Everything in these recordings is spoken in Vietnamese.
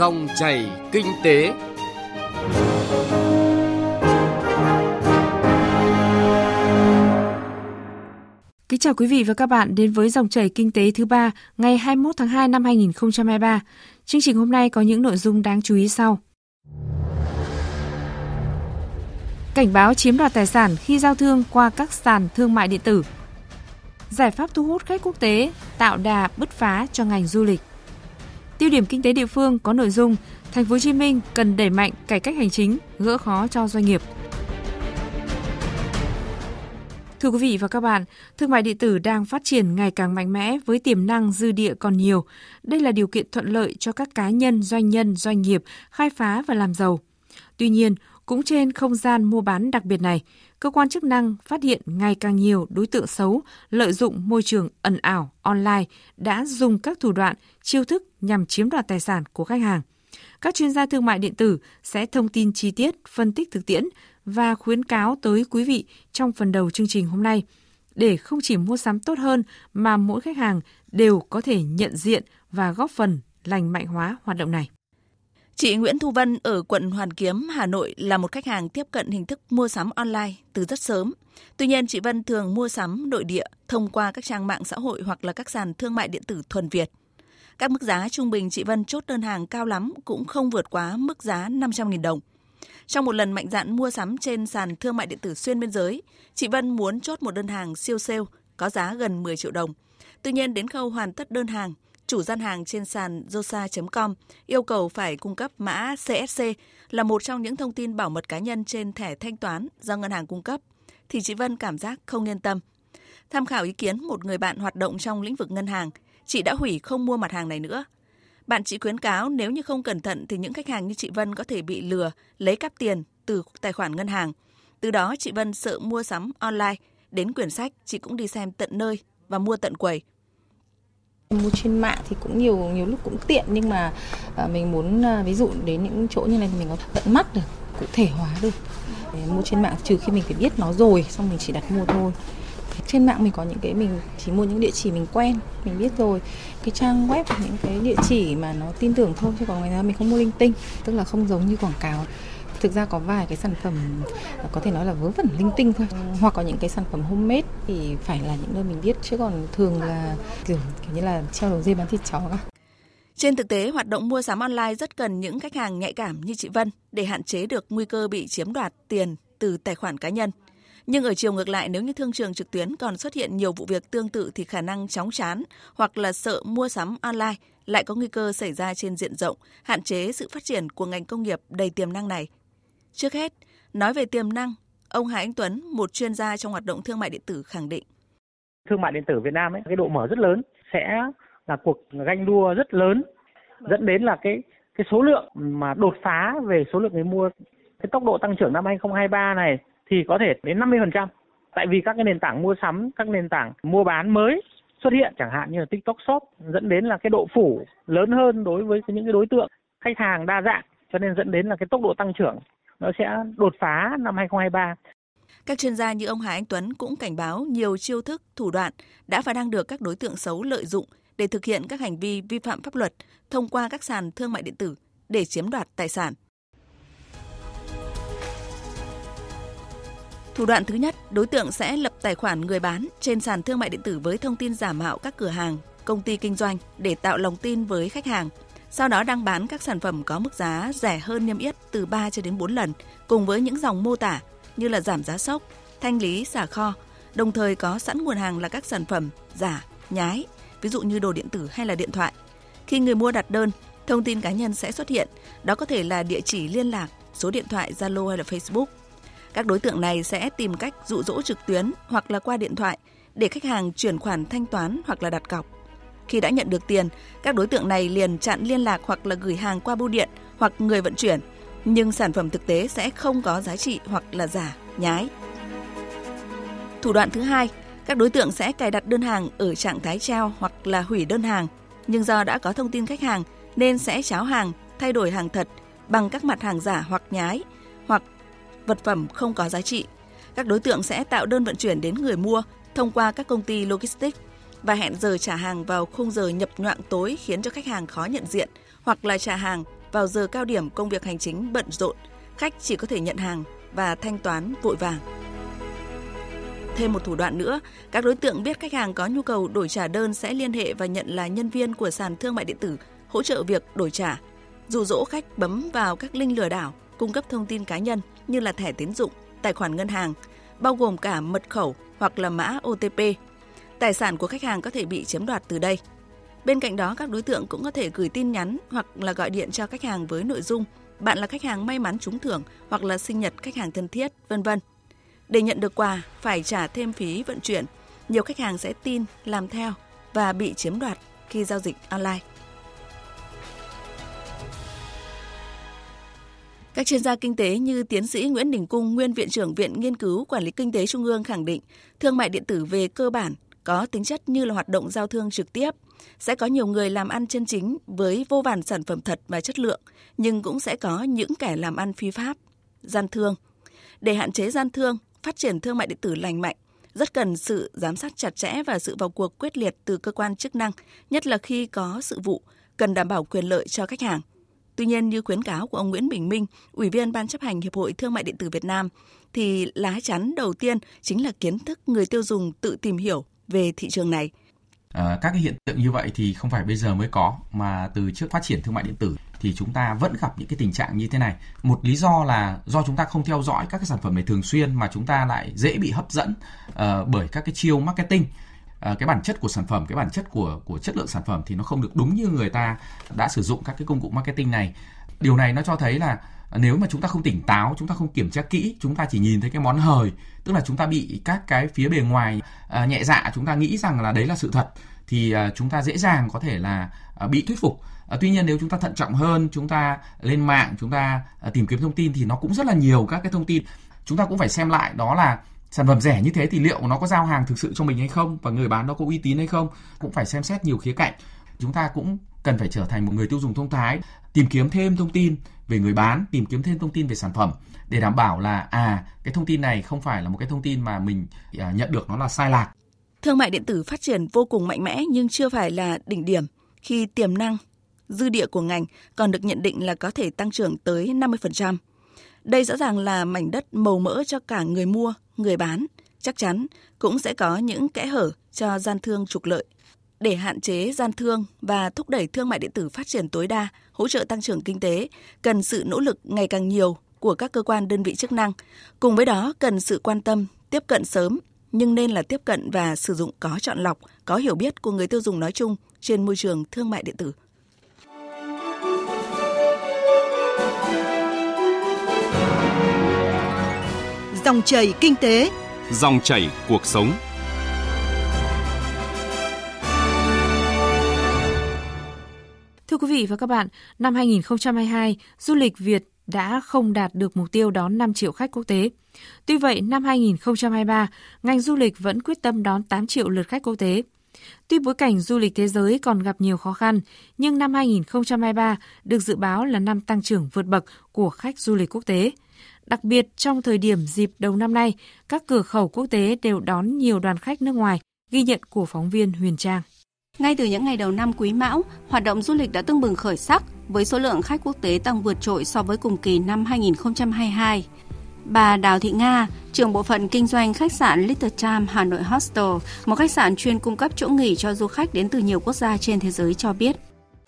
Dòng chảy kinh tế. Kính chào quý vị và các bạn đến với dòng chảy kinh tế thứ ba ngày 21 tháng 2 năm 2023. Chương trình hôm nay có những nội dung đáng chú ý sau. Cảnh báo chiếm đoạt tài sản khi giao thương qua các sàn thương mại điện tử. Giải pháp thu hút khách quốc tế, tạo đà bứt phá cho ngành du lịch. Tiêu điểm kinh tế địa phương có nội dung Thành phố Hồ Chí Minh cần đẩy mạnh cải cách hành chính, gỡ khó cho doanh nghiệp. Thưa quý vị và các bạn, thương mại điện tử đang phát triển ngày càng mạnh mẽ với tiềm năng dư địa còn nhiều. Đây là điều kiện thuận lợi cho các cá nhân, doanh nhân, doanh nghiệp khai phá và làm giàu. Tuy nhiên, cũng trên không gian mua bán đặc biệt này, cơ quan chức năng phát hiện ngày càng nhiều đối tượng xấu lợi dụng môi trường ẩn ảo online đã dùng các thủ đoạn, chiêu thức nhằm chiếm đoạt tài sản của khách hàng. Các chuyên gia thương mại điện tử sẽ thông tin chi tiết, phân tích thực tiễn và khuyến cáo tới quý vị trong phần đầu chương trình hôm nay để không chỉ mua sắm tốt hơn mà mỗi khách hàng đều có thể nhận diện và góp phần lành mạnh hóa hoạt động này. Chị Nguyễn Thu Vân ở quận Hoàn Kiếm, Hà Nội là một khách hàng tiếp cận hình thức mua sắm online từ rất sớm. Tuy nhiên, chị Vân thường mua sắm nội địa thông qua các trang mạng xã hội hoặc là các sàn thương mại điện tử thuần Việt. Các mức giá trung bình chị Vân chốt đơn hàng cao lắm cũng không vượt quá mức giá 500.000 đồng. Trong một lần mạnh dạn mua sắm trên sàn thương mại điện tử xuyên biên giới, chị Vân muốn chốt một đơn hàng siêu sale có giá gần 10 triệu đồng. Tuy nhiên đến khâu hoàn tất đơn hàng, chủ gian hàng trên sàn zosa.com yêu cầu phải cung cấp mã CSC là một trong những thông tin bảo mật cá nhân trên thẻ thanh toán do ngân hàng cung cấp, thì chị Vân cảm giác không yên tâm. Tham khảo ý kiến một người bạn hoạt động trong lĩnh vực ngân hàng, chị đã hủy không mua mặt hàng này nữa. Bạn chị khuyến cáo nếu như không cẩn thận thì những khách hàng như chị Vân có thể bị lừa, lấy cắp tiền từ tài khoản ngân hàng. Từ đó chị Vân sợ mua sắm online, đến quyển sách chị cũng đi xem tận nơi và mua tận quầy. Mua trên mạng thì cũng nhiều nhiều lúc cũng tiện nhưng mà à, mình muốn à, ví dụ đến những chỗ như này thì mình có tận mắt được, cụ thể hóa được. Mua trên mạng trừ khi mình phải biết nó rồi xong mình chỉ đặt mua thôi. Trên mạng mình có những cái mình chỉ mua những địa chỉ mình quen mình biết rồi. Cái trang web những cái địa chỉ mà nó tin tưởng thôi chứ còn ngoài ra mình không mua linh tinh tức là không giống như quảng cáo thực ra có vài cái sản phẩm có thể nói là vớ vẩn linh tinh thôi hoặc có những cái sản phẩm homemade thì phải là những nơi mình biết chứ còn thường là kiểu, kiểu như là treo đầu dây bán thịt chó cả trên thực tế, hoạt động mua sắm online rất cần những khách hàng nhạy cảm như chị Vân để hạn chế được nguy cơ bị chiếm đoạt tiền từ tài khoản cá nhân. Nhưng ở chiều ngược lại, nếu như thương trường trực tuyến còn xuất hiện nhiều vụ việc tương tự thì khả năng chóng chán hoặc là sợ mua sắm online lại có nguy cơ xảy ra trên diện rộng, hạn chế sự phát triển của ngành công nghiệp đầy tiềm năng này. Trước hết, nói về tiềm năng, ông Hà Anh Tuấn, một chuyên gia trong hoạt động thương mại điện tử khẳng định. Thương mại điện tử Việt Nam ấy, cái độ mở rất lớn, sẽ là cuộc ganh đua rất lớn, dẫn đến là cái cái số lượng mà đột phá về số lượng người mua cái tốc độ tăng trưởng năm 2023 này thì có thể đến 50%. Tại vì các cái nền tảng mua sắm, các nền tảng mua bán mới xuất hiện chẳng hạn như là TikTok Shop dẫn đến là cái độ phủ lớn hơn đối với những cái đối tượng khách hàng đa dạng cho nên dẫn đến là cái tốc độ tăng trưởng nó sẽ đột phá năm 2023. Các chuyên gia như ông Hà Anh Tuấn cũng cảnh báo nhiều chiêu thức, thủ đoạn đã và đang được các đối tượng xấu lợi dụng để thực hiện các hành vi vi phạm pháp luật thông qua các sàn thương mại điện tử để chiếm đoạt tài sản. Thủ đoạn thứ nhất, đối tượng sẽ lập tài khoản người bán trên sàn thương mại điện tử với thông tin giả mạo các cửa hàng, công ty kinh doanh để tạo lòng tin với khách hàng. Sau đó đăng bán các sản phẩm có mức giá rẻ hơn niêm yết từ 3 cho đến 4 lần cùng với những dòng mô tả như là giảm giá sốc, thanh lý xả kho, đồng thời có sẵn nguồn hàng là các sản phẩm giả, nhái, ví dụ như đồ điện tử hay là điện thoại. Khi người mua đặt đơn, thông tin cá nhân sẽ xuất hiện, đó có thể là địa chỉ liên lạc, số điện thoại Zalo hay là Facebook các đối tượng này sẽ tìm cách dụ dỗ trực tuyến hoặc là qua điện thoại để khách hàng chuyển khoản thanh toán hoặc là đặt cọc. Khi đã nhận được tiền, các đối tượng này liền chặn liên lạc hoặc là gửi hàng qua bưu điện hoặc người vận chuyển, nhưng sản phẩm thực tế sẽ không có giá trị hoặc là giả, nhái. Thủ đoạn thứ hai, các đối tượng sẽ cài đặt đơn hàng ở trạng thái treo hoặc là hủy đơn hàng, nhưng do đã có thông tin khách hàng nên sẽ cháo hàng, thay đổi hàng thật bằng các mặt hàng giả hoặc nhái hoặc vật phẩm không có giá trị. Các đối tượng sẽ tạo đơn vận chuyển đến người mua thông qua các công ty logistics và hẹn giờ trả hàng vào khung giờ nhập nhoạng tối khiến cho khách hàng khó nhận diện hoặc là trả hàng vào giờ cao điểm công việc hành chính bận rộn, khách chỉ có thể nhận hàng và thanh toán vội vàng. Thêm một thủ đoạn nữa, các đối tượng biết khách hàng có nhu cầu đổi trả đơn sẽ liên hệ và nhận là nhân viên của sàn thương mại điện tử, hỗ trợ việc đổi trả, dụ dỗ khách bấm vào các link lừa đảo, cung cấp thông tin cá nhân như là thẻ tín dụng, tài khoản ngân hàng, bao gồm cả mật khẩu hoặc là mã OTP. Tài sản của khách hàng có thể bị chiếm đoạt từ đây. Bên cạnh đó, các đối tượng cũng có thể gửi tin nhắn hoặc là gọi điện cho khách hàng với nội dung bạn là khách hàng may mắn trúng thưởng hoặc là sinh nhật khách hàng thân thiết, vân vân. Để nhận được quà, phải trả thêm phí vận chuyển. Nhiều khách hàng sẽ tin, làm theo và bị chiếm đoạt khi giao dịch online. Các chuyên gia kinh tế như tiến sĩ Nguyễn Đình Cung, nguyên viện trưởng Viện Nghiên cứu Quản lý Kinh tế Trung ương khẳng định, thương mại điện tử về cơ bản có tính chất như là hoạt động giao thương trực tiếp, sẽ có nhiều người làm ăn chân chính với vô vàn sản phẩm thật và chất lượng, nhưng cũng sẽ có những kẻ làm ăn phi pháp, gian thương. Để hạn chế gian thương, phát triển thương mại điện tử lành mạnh, rất cần sự giám sát chặt chẽ và sự vào cuộc quyết liệt từ cơ quan chức năng, nhất là khi có sự vụ, cần đảm bảo quyền lợi cho khách hàng. Tuy nhiên, như khuyến cáo của ông Nguyễn Bình Minh, Ủy viên Ban chấp hành Hiệp hội Thương mại điện tử Việt Nam, thì lá chắn đầu tiên chính là kiến thức người tiêu dùng tự tìm hiểu về thị trường này. À, các cái hiện tượng như vậy thì không phải bây giờ mới có mà từ trước phát triển thương mại điện tử thì chúng ta vẫn gặp những cái tình trạng như thế này. Một lý do là do chúng ta không theo dõi các cái sản phẩm này thường xuyên mà chúng ta lại dễ bị hấp dẫn uh, bởi các cái chiêu marketing. Uh, cái bản chất của sản phẩm, cái bản chất của của chất lượng sản phẩm thì nó không được đúng như người ta đã sử dụng các cái công cụ marketing này. Điều này nó cho thấy là nếu mà chúng ta không tỉnh táo chúng ta không kiểm tra kỹ chúng ta chỉ nhìn thấy cái món hời tức là chúng ta bị các cái phía bề ngoài uh, nhẹ dạ chúng ta nghĩ rằng là đấy là sự thật thì uh, chúng ta dễ dàng có thể là uh, bị thuyết phục À, tuy nhiên nếu chúng ta thận trọng hơn, chúng ta lên mạng, chúng ta à, tìm kiếm thông tin thì nó cũng rất là nhiều các cái thông tin. Chúng ta cũng phải xem lại đó là sản phẩm rẻ như thế thì liệu nó có giao hàng thực sự cho mình hay không và người bán nó có uy tín hay không cũng phải xem xét nhiều khía cạnh chúng ta cũng cần phải trở thành một người tiêu dùng thông thái tìm kiếm thêm thông tin về người bán tìm kiếm thêm thông tin về sản phẩm để đảm bảo là à cái thông tin này không phải là một cái thông tin mà mình à, nhận được nó là sai lạc. Thương mại điện tử phát triển vô cùng mạnh mẽ nhưng chưa phải là đỉnh điểm. Khi tiềm năng dư địa của ngành còn được nhận định là có thể tăng trưởng tới 50%. Đây rõ ràng là mảnh đất màu mỡ cho cả người mua, người bán, chắc chắn cũng sẽ có những kẽ hở cho gian thương trục lợi để hạn chế gian thương và thúc đẩy thương mại điện tử phát triển tối đa, hỗ trợ tăng trưởng kinh tế, cần sự nỗ lực ngày càng nhiều của các cơ quan đơn vị chức năng. Cùng với đó cần sự quan tâm, tiếp cận sớm, nhưng nên là tiếp cận và sử dụng có chọn lọc, có hiểu biết của người tiêu dùng nói chung trên môi trường thương mại điện tử. Dòng chảy kinh tế, dòng chảy cuộc sống. Vị và các bạn, năm 2022, du lịch Việt đã không đạt được mục tiêu đón 5 triệu khách quốc tế. Tuy vậy, năm 2023, ngành du lịch vẫn quyết tâm đón 8 triệu lượt khách quốc tế. Tuy bối cảnh du lịch thế giới còn gặp nhiều khó khăn, nhưng năm 2023 được dự báo là năm tăng trưởng vượt bậc của khách du lịch quốc tế. Đặc biệt trong thời điểm dịp đầu năm nay, các cửa khẩu quốc tế đều đón nhiều đoàn khách nước ngoài, ghi nhận của phóng viên Huyền Trang. Ngay từ những ngày đầu năm Quý Mão, hoạt động du lịch đã tưng bừng khởi sắc với số lượng khách quốc tế tăng vượt trội so với cùng kỳ năm 2022. Bà Đào Thị Nga, trưởng bộ phận kinh doanh khách sạn Little Charm Hà Nội Hostel, một khách sạn chuyên cung cấp chỗ nghỉ cho du khách đến từ nhiều quốc gia trên thế giới cho biết.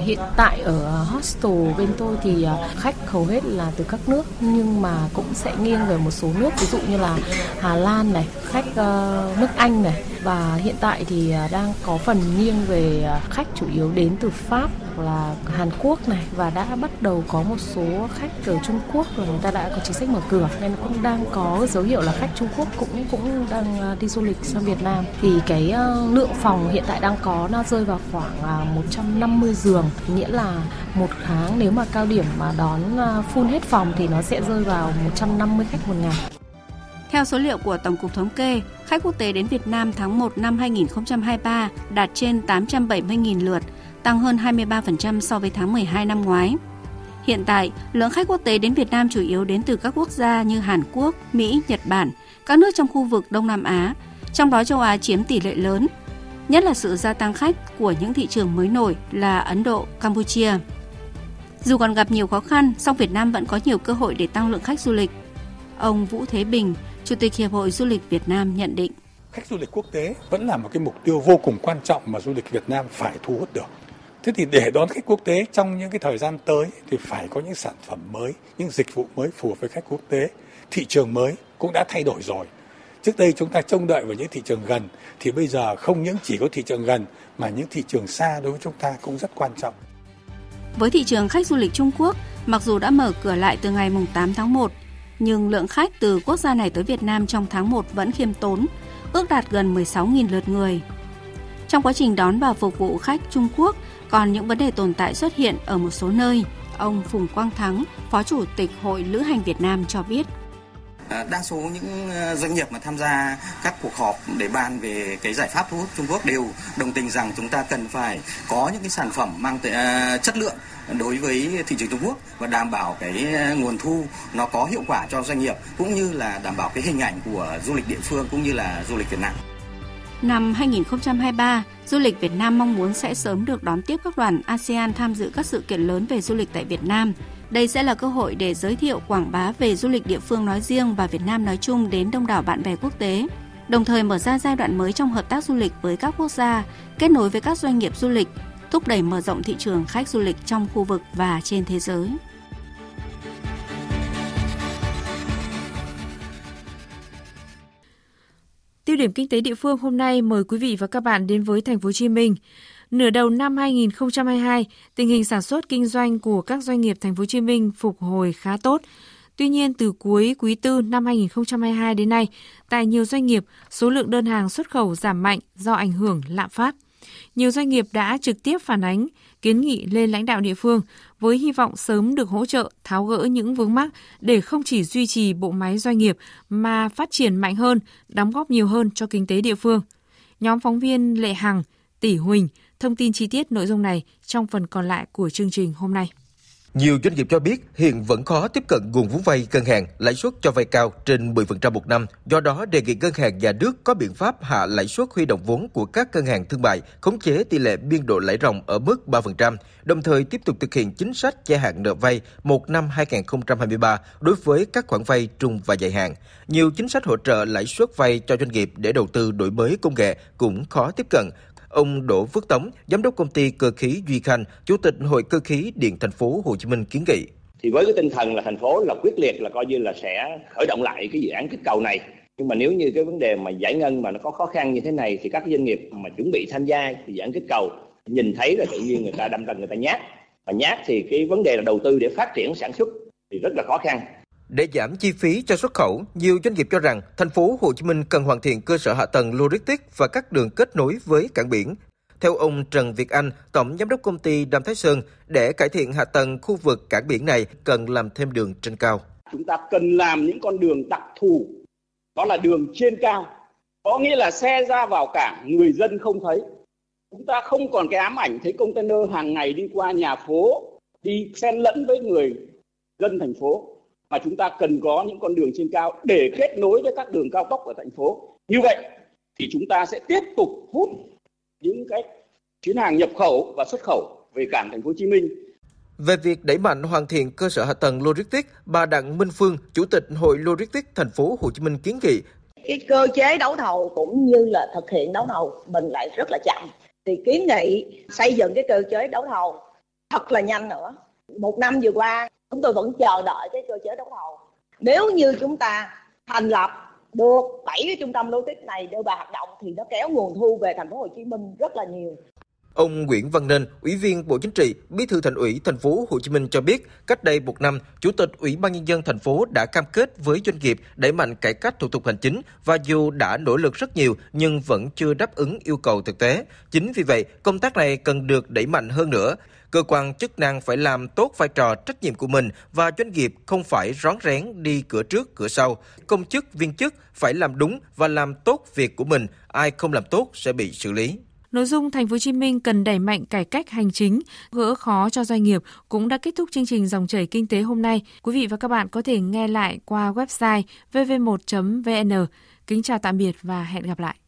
Hiện tại ở hostel bên tôi thì à, khách hầu hết là từ các nước nhưng mà cũng sẽ nghiêng về một số nước. Ví dụ như là Hà Lan này, khách ờ, nước Anh này. Và hiện tại thì à, đang có phần nghiêng về à, khách chủ yếu đến từ Pháp hoặc là Hàn Quốc này. Và đã bắt đầu có một số khách từ Trung Quốc rồi người ta đã có chính sách mở cửa. Nên cũng đang có dấu hiệu là khách Trung Quốc cũng cũng đang đi du lịch sang Việt Nam. Thì cái ờ, lượng phòng hiện tại đang có nó rơi vào khoảng 150 giường nghĩa là một tháng nếu mà cao điểm mà đón phun full hết phòng thì nó sẽ rơi vào 150 khách một ngày. Theo số liệu của Tổng cục Thống kê, khách quốc tế đến Việt Nam tháng 1 năm 2023 đạt trên 870.000 lượt, tăng hơn 23% so với tháng 12 năm ngoái. Hiện tại, lượng khách quốc tế đến Việt Nam chủ yếu đến từ các quốc gia như Hàn Quốc, Mỹ, Nhật Bản, các nước trong khu vực Đông Nam Á, trong đó châu Á chiếm tỷ lệ lớn, nhất là sự gia tăng khách của những thị trường mới nổi là Ấn Độ, Campuchia. Dù còn gặp nhiều khó khăn, song Việt Nam vẫn có nhiều cơ hội để tăng lượng khách du lịch. Ông Vũ Thế Bình, Chủ tịch Hiệp hội Du lịch Việt Nam nhận định. Khách du lịch quốc tế vẫn là một cái mục tiêu vô cùng quan trọng mà du lịch Việt Nam phải thu hút được. Thế thì để đón khách quốc tế trong những cái thời gian tới thì phải có những sản phẩm mới, những dịch vụ mới phù hợp với khách quốc tế. Thị trường mới cũng đã thay đổi rồi. Trước đây chúng ta trông đợi vào những thị trường gần thì bây giờ không những chỉ có thị trường gần mà những thị trường xa đối với chúng ta cũng rất quan trọng. Với thị trường khách du lịch Trung Quốc, mặc dù đã mở cửa lại từ ngày 8 tháng 1, nhưng lượng khách từ quốc gia này tới Việt Nam trong tháng 1 vẫn khiêm tốn, ước đạt gần 16.000 lượt người. Trong quá trình đón và phục vụ khách Trung Quốc, còn những vấn đề tồn tại xuất hiện ở một số nơi. Ông Phùng Quang Thắng, Phó Chủ tịch Hội Lữ hành Việt Nam cho biết. Ờ, đa số những ờ, doanh nghiệp mà tham gia các cuộc họp để bàn về cái giải pháp thu hút Trung Quốc đều đồng tình rằng chúng ta cần phải có những cái sản phẩm mang ờ, chất lượng đối với thị trường Trung Quốc và đảm bảo cái nguồn thu nó có hiệu quả cho doanh nghiệp cũng như là đảm bảo cái hình ảnh của du lịch địa phương cũng như là du lịch Việt Nam. Năm 2023, du lịch Việt Nam mong muốn sẽ sớm được đón tiếp các đoàn ASEAN tham dự các sự kiện lớn về du lịch tại Việt Nam. Đây sẽ là cơ hội để giới thiệu quảng bá về du lịch địa phương nói riêng và Việt Nam nói chung đến đông đảo bạn bè quốc tế, đồng thời mở ra giai đoạn mới trong hợp tác du lịch với các quốc gia, kết nối với các doanh nghiệp du lịch, thúc đẩy mở rộng thị trường khách du lịch trong khu vực và trên thế giới. Tiêu điểm kinh tế địa phương hôm nay mời quý vị và các bạn đến với thành phố Hồ Chí Minh. Nửa đầu năm 2022, tình hình sản xuất kinh doanh của các doanh nghiệp thành phố Hồ Chí Minh phục hồi khá tốt. Tuy nhiên, từ cuối quý tư năm 2022 đến nay, tại nhiều doanh nghiệp, số lượng đơn hàng xuất khẩu giảm mạnh do ảnh hưởng lạm phát. Nhiều doanh nghiệp đã trực tiếp phản ánh, kiến nghị lên lãnh đạo địa phương với hy vọng sớm được hỗ trợ tháo gỡ những vướng mắc để không chỉ duy trì bộ máy doanh nghiệp mà phát triển mạnh hơn, đóng góp nhiều hơn cho kinh tế địa phương. Nhóm phóng viên Lệ Hằng, Tỷ Huỳnh thông tin chi tiết nội dung này trong phần còn lại của chương trình hôm nay. Nhiều doanh nghiệp cho biết hiện vẫn khó tiếp cận nguồn vốn vay ngân hàng, lãi suất cho vay cao trên 10% một năm. Do đó, đề nghị ngân hàng nhà nước có biện pháp hạ lãi suất huy động vốn của các ngân hàng thương mại, khống chế tỷ lệ biên độ lãi ròng ở mức 3%, đồng thời tiếp tục thực hiện chính sách gia hạn nợ vay một năm 2023 đối với các khoản vay trung và dài hạn. Nhiều chính sách hỗ trợ lãi suất vay cho doanh nghiệp để đầu tư đổi mới công nghệ cũng khó tiếp cận, Ông Đỗ Phước Tống, giám đốc công ty cơ khí Duy Khanh, chủ tịch Hội cơ khí điện thành phố Hồ Chí Minh kiến nghị. Thì với cái tinh thần là thành phố là quyết liệt là coi như là sẽ khởi động lại cái dự án kích cầu này. Nhưng mà nếu như cái vấn đề mà giải ngân mà nó có khó khăn như thế này thì các doanh nghiệp mà chuẩn bị tham gia thì dự án kích cầu nhìn thấy là tự nhiên người ta đâm ra người ta nhát. Mà nhát thì cái vấn đề là đầu tư để phát triển sản xuất thì rất là khó khăn. Để giảm chi phí cho xuất khẩu, nhiều doanh nghiệp cho rằng thành phố Hồ Chí Minh cần hoàn thiện cơ sở hạ tầng logistics và các đường kết nối với cảng biển. Theo ông Trần Việt Anh, tổng giám đốc công ty Đam Thái Sơn, để cải thiện hạ tầng khu vực cảng biển này cần làm thêm đường trên cao. Chúng ta cần làm những con đường đặc thù, đó là đường trên cao. Có nghĩa là xe ra vào cảng người dân không thấy. Chúng ta không còn cái ám ảnh thấy container hàng ngày đi qua nhà phố, đi xen lẫn với người dân thành phố mà chúng ta cần có những con đường trên cao để kết nối với các đường cao tốc ở thành phố. Như vậy thì chúng ta sẽ tiếp tục hút những cái chuyến hàng nhập khẩu và xuất khẩu về cảng thành phố Hồ Chí Minh. Về việc đẩy mạnh hoàn thiện cơ sở hạ tầng logistics, bà Đặng Minh Phương, Chủ tịch Hội Logistics thành phố Hồ Chí Minh kiến nghị cái cơ chế đấu thầu cũng như là thực hiện đấu thầu mình lại rất là chậm thì kiến nghị xây dựng cái cơ chế đấu thầu thật là nhanh nữa một năm vừa qua chúng tôi vẫn chờ đợi cái cơ chế đấu thầu nếu như chúng ta thành lập được bảy cái trung tâm logistics này đưa vào hoạt động thì nó kéo nguồn thu về thành phố Hồ Chí Minh rất là nhiều. Ông Nguyễn Văn Nên, Ủy viên Bộ Chính trị, Bí thư Thành ủy thành phố Hồ Chí Minh cho biết, cách đây một năm, Chủ tịch Ủy ban nhân dân thành phố đã cam kết với doanh nghiệp đẩy mạnh cải cách thủ tục hành chính và dù đã nỗ lực rất nhiều nhưng vẫn chưa đáp ứng yêu cầu thực tế. Chính vì vậy, công tác này cần được đẩy mạnh hơn nữa cơ quan chức năng phải làm tốt vai trò trách nhiệm của mình và doanh nghiệp không phải rón rén đi cửa trước cửa sau. Công chức, viên chức phải làm đúng và làm tốt việc của mình, ai không làm tốt sẽ bị xử lý. Nội dung Thành phố Hồ Chí Minh cần đẩy mạnh cải cách hành chính, gỡ khó cho doanh nghiệp cũng đã kết thúc chương trình dòng chảy kinh tế hôm nay. Quý vị và các bạn có thể nghe lại qua website vv1.vn. Kính chào tạm biệt và hẹn gặp lại.